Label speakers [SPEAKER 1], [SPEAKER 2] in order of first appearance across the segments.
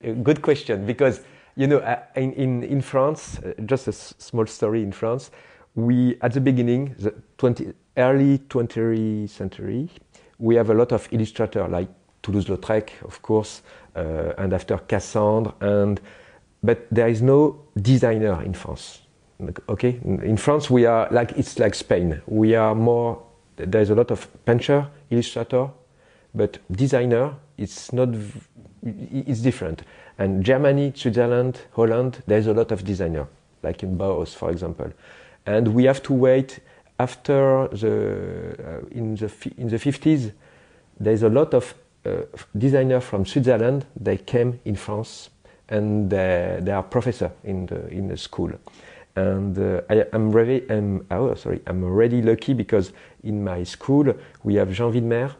[SPEAKER 1] Good question because you know uh, in in, in France, uh, just a s- small story in France, we at the beginning, the 20, early 20th century, we have a lot of illustrator like Toulouse-Lautrec, of course, uh, and after Cassandre, and but there is no designer in France. Okay, in France we are like it's like Spain. We are more. There's a lot of painter, illustrator, but designer it's not. It's different. And Germany, Switzerland, Holland, there's a lot of designer, like in Bauhaus, for example, and we have to wait after the uh, in the in the 50s. There's a lot of uh, designer from Switzerland. They came in France and they, they are professor in the in the school. And uh, I, am really, I'm, oh, sorry, I'm already lucky because in my school we have Jean Widmer,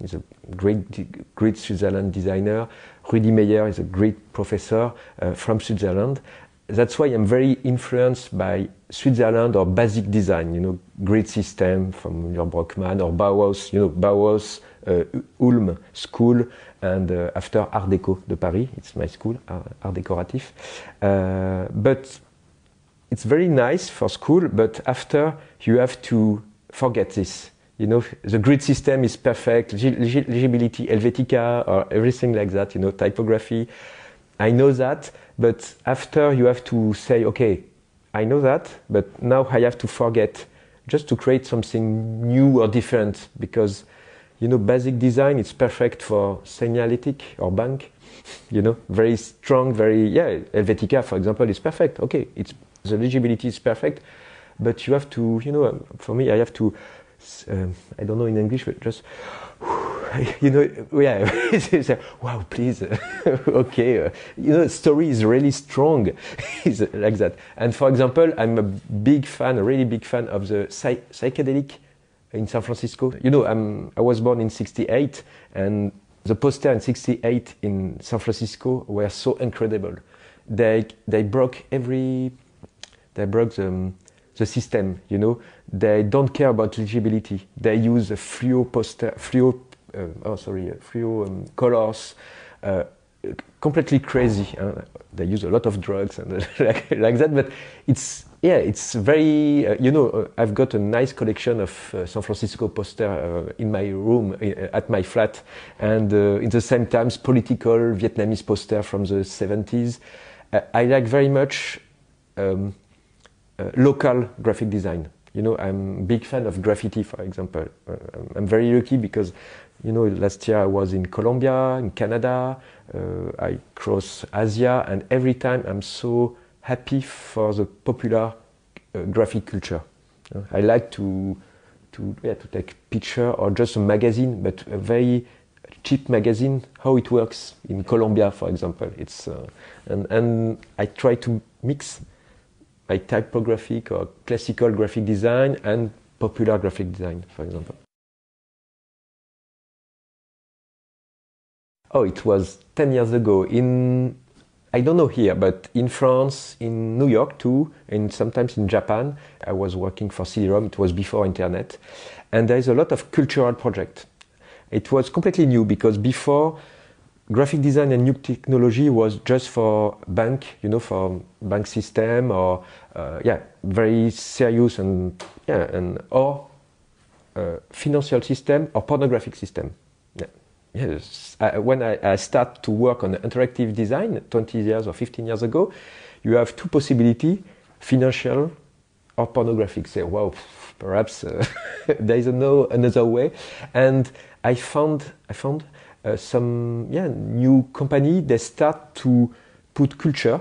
[SPEAKER 1] he's a great, great Switzerland designer. Rudi Meyer is a great professor uh, from Switzerland. That's why I'm very influenced by Switzerland or basic design, you know, great system from Müller-Brockmann or Bauhaus, you know, Bauhaus, uh, Ulm school, and uh, after Art Deco de Paris, it's my school, Art Décoratif. Uh, but it's very nice for school, but after you have to forget this. You know, the grid system is perfect, legibility, Helvetica, or everything like that, you know, typography. I know that, but after you have to say, okay, I know that, but now I have to forget just to create something new or different because, you know, basic design is perfect for signalétique or bank, you know, very strong, very, yeah, Helvetica, for example, is perfect. Okay, it's the legibility is perfect, but you have to, you know, for me, I have to, um, I don't know in English, but just, you know, yeah, wow, please, okay, uh, you know, story is really strong, is like that. And for example, I'm a big fan, a really big fan of the psy- psychedelic in San Francisco. You know, I'm, I was born in '68, and the poster in '68 in San Francisco were so incredible. They they broke every they broke the, the system, you know. They don't care about legibility. They use fluo poster, fluo, uh, oh sorry, fluo um, colors, uh, completely crazy. Uh, they use a lot of drugs and like, like, that, but it's yeah, it's very uh, you know. Uh, I've got a nice collection of uh, San Francisco poster in my room at my flat, and in the same times political Vietnamese poster from the 70s. I like very much. Um, uh, local graphic design. You know, I'm big fan of graffiti, for example. Uh, I'm very lucky because, you know, last year I was in Colombia, in Canada, uh, I cross Asia, and every time I'm so happy for the popular graphic culture. I like to to yeah, to take picture or just a magazine, but a very cheap magazine. How it works in Colombia, for example. It's uh, and and I try to mix like typographic or classical graphic design and popular graphic design, for example. Oh, it was 10 years ago in, I don't know here, but in France, in New York too, and sometimes in Japan. I was working for CD-ROM, it was before internet. And there is a lot of cultural project. It was completely new because before, graphic design and new technology was just for bank, you know, for bank system or uh, yeah, very serious and yeah, and or uh, financial system or pornographic system. Yeah. Yes, I, when I, I, start to work on interactive design 20 years or 15 years ago, you have two possibility: financial or pornographic. Say, wow, perhaps uh, there is no another way. And I found, I found uh, some yeah new company they start to put culture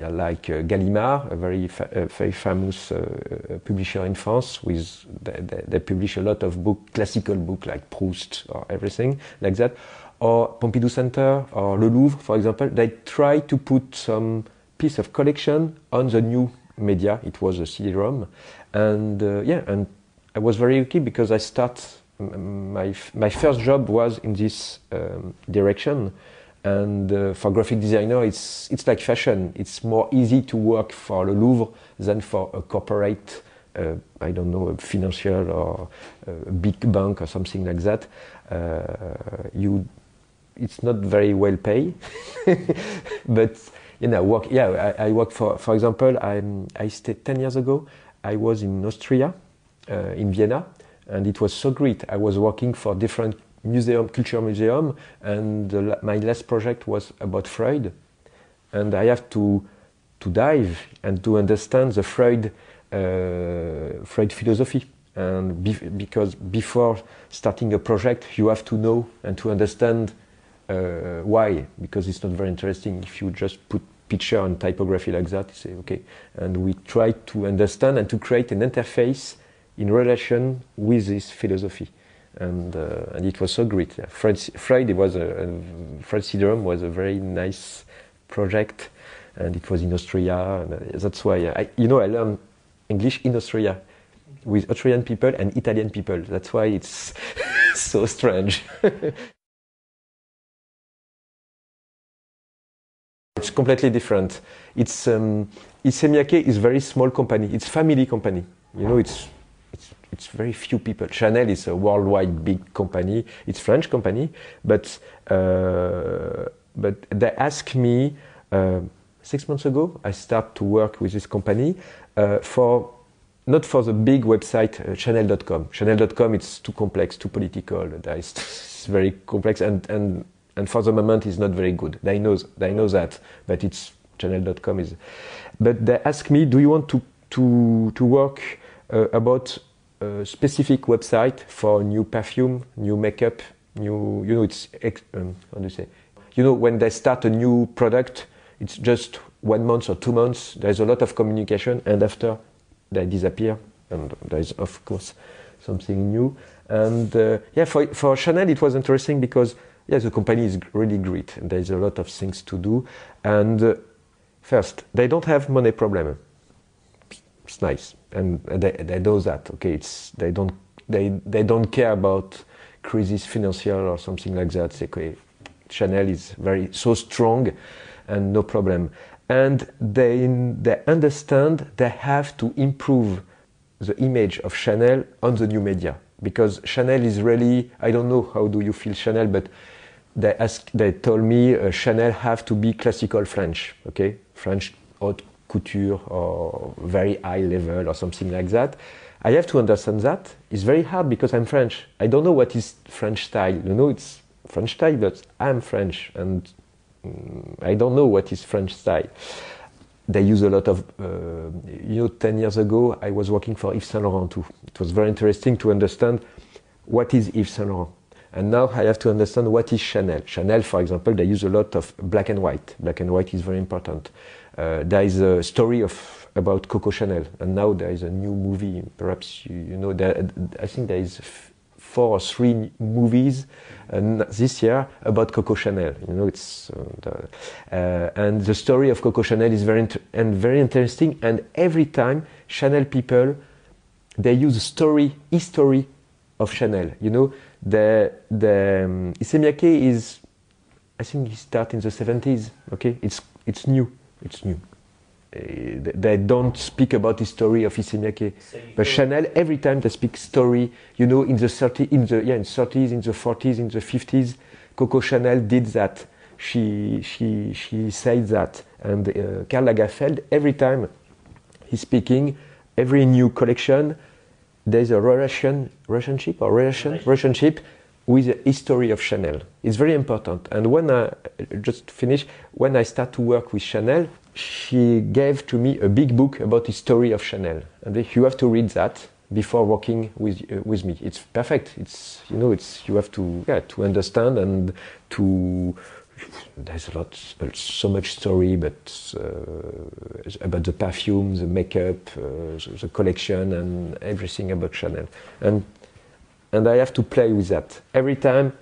[SPEAKER 1] yeah, like uh, Gallimard, a very fa uh, very famous uh, publisher in France, with they, they, they, publish a lot of book, classical book like Proust or everything like that, or Pompidou Center or Le Louvre, for example. They try to put some piece of collection on the new media. It was a CD-ROM, and uh, yeah, and I was very lucky because I start my my first job was in this um, direction and uh, for graphic designer it's it's like fashion it's more easy to work for the Louvre than for a corporate uh, I don't know a financial or a big bank or something like that uh, you it's not very well paid, but you know, work. Yeah, I, I work for, for example, I I stayed ten years ago. I was in Austria, uh, in Vienna, and it was so great. I was working for different museum, culture museum, and the, my last project was about Freud, and I have to to dive and to understand the Freud uh, Freud philosophy. And be, because before starting a project, you have to know and to understand uh, why, because it's not very interesting if you just put picture and typography like that. You say okay, and we try to understand and to create an interface in relation with this philosophy and uh, and it was so great. Freud, Freud was a, a Freud syndrome was a very nice project, and it was in Austria. And uh, that's why I, you know I learned English in Austria with Austrian people and Italian people. That's why it's so strange. it's completely different. It's um, Issey-Miyake is very small company. It's family company. You know, it's it's very few people. Chanel is a worldwide big company. It's French company, but uh, but they asked me uh, six months ago. I start to work with this company uh, for not for the big website uh, Chanel.com. Chanel.com it's too complex, too political. It's very complex, and and and for the moment it's not very good. They know they know that, but it's Chanel.com is. But they ask me, do you want to to to work about a specific website for new perfume, new makeup, new, you know, it's, um, how do you say? You know, when they start a new product, it's just one month or two months, there's a lot of communication, and after they disappear, and there's, of course, something new. And uh, yeah, for, for Chanel, it was interesting because, yeah, the company is really great, and there's a lot of things to do. And uh, first, they don't have money problem it's nice, and they, they know that. Okay, it's they don't they they don't care about crisis financial or something like that. Okay, Chanel is very so strong, and no problem. And they they understand they have to improve the image of Chanel on the new media because Chanel is really I don't know how do you feel Chanel, but they ask they told me uh, Chanel have to be classical French. Okay, French haute couture or very high level or something like that. I have to understand that. It's very hard because I'm French. I don't know what is French style. You know, it's French style, but I'm French and um, I don't know what is French style. They use a lot of, uh, you know, 10 years ago, I was working for Yves Saint Laurent too. It was very interesting to understand what is Yves Saint Laurent. And now I have to understand what is Chanel. Chanel, for example, they use a lot of black and white. Black and white is very important. Uh, there is a story of about Coco Chanel, and now there is a new movie. Perhaps you, you know that I think there is four or three movies uh, this year about Coco Chanel. You know, it's uh, the, uh, and the story of Coco Chanel is very and very interesting. And every time Chanel people they use story, history of Chanel. You know, the the um, is I think he started in the 70s. Okay, it's it's new it's new. Uh, they don't speak about the story of Issey-Miyake. But Chanel, every time they speak story, you know, in the 30, in the yeah, in 30s, in the 40s, in the 50s, Coco Chanel did that. She she she said that, and uh, Karl Lagerfeld, every time he's speaking, every new collection, there's a relation relationship or relation relationship with the history of Chanel. It's very important. And when I just finish, when I start to work with Chanel, she gave to me a big book about the story of Chanel. And you have to read that before working with uh, with me. It's perfect. It's you know it's you have to yeah to understand and to there's a lot so much story but uh, about the perfume, the makeup, uh, the collection and everything about Chanel. And and I have to play with that every time.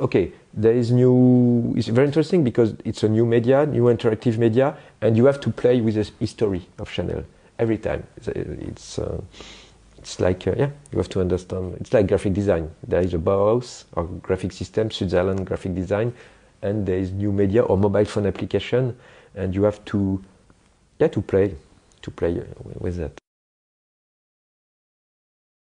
[SPEAKER 1] Okay, there is new. It's very interesting because it's a new media, new interactive media, and you have to play with the history of Chanel every time. It's it's, uh, it's like uh, yeah, you have to understand. It's like graphic design. There is a Bauhaus or graphic system, Switzerland graphic design, and there is new media or mobile phone application, and you have to yeah to play to play with that.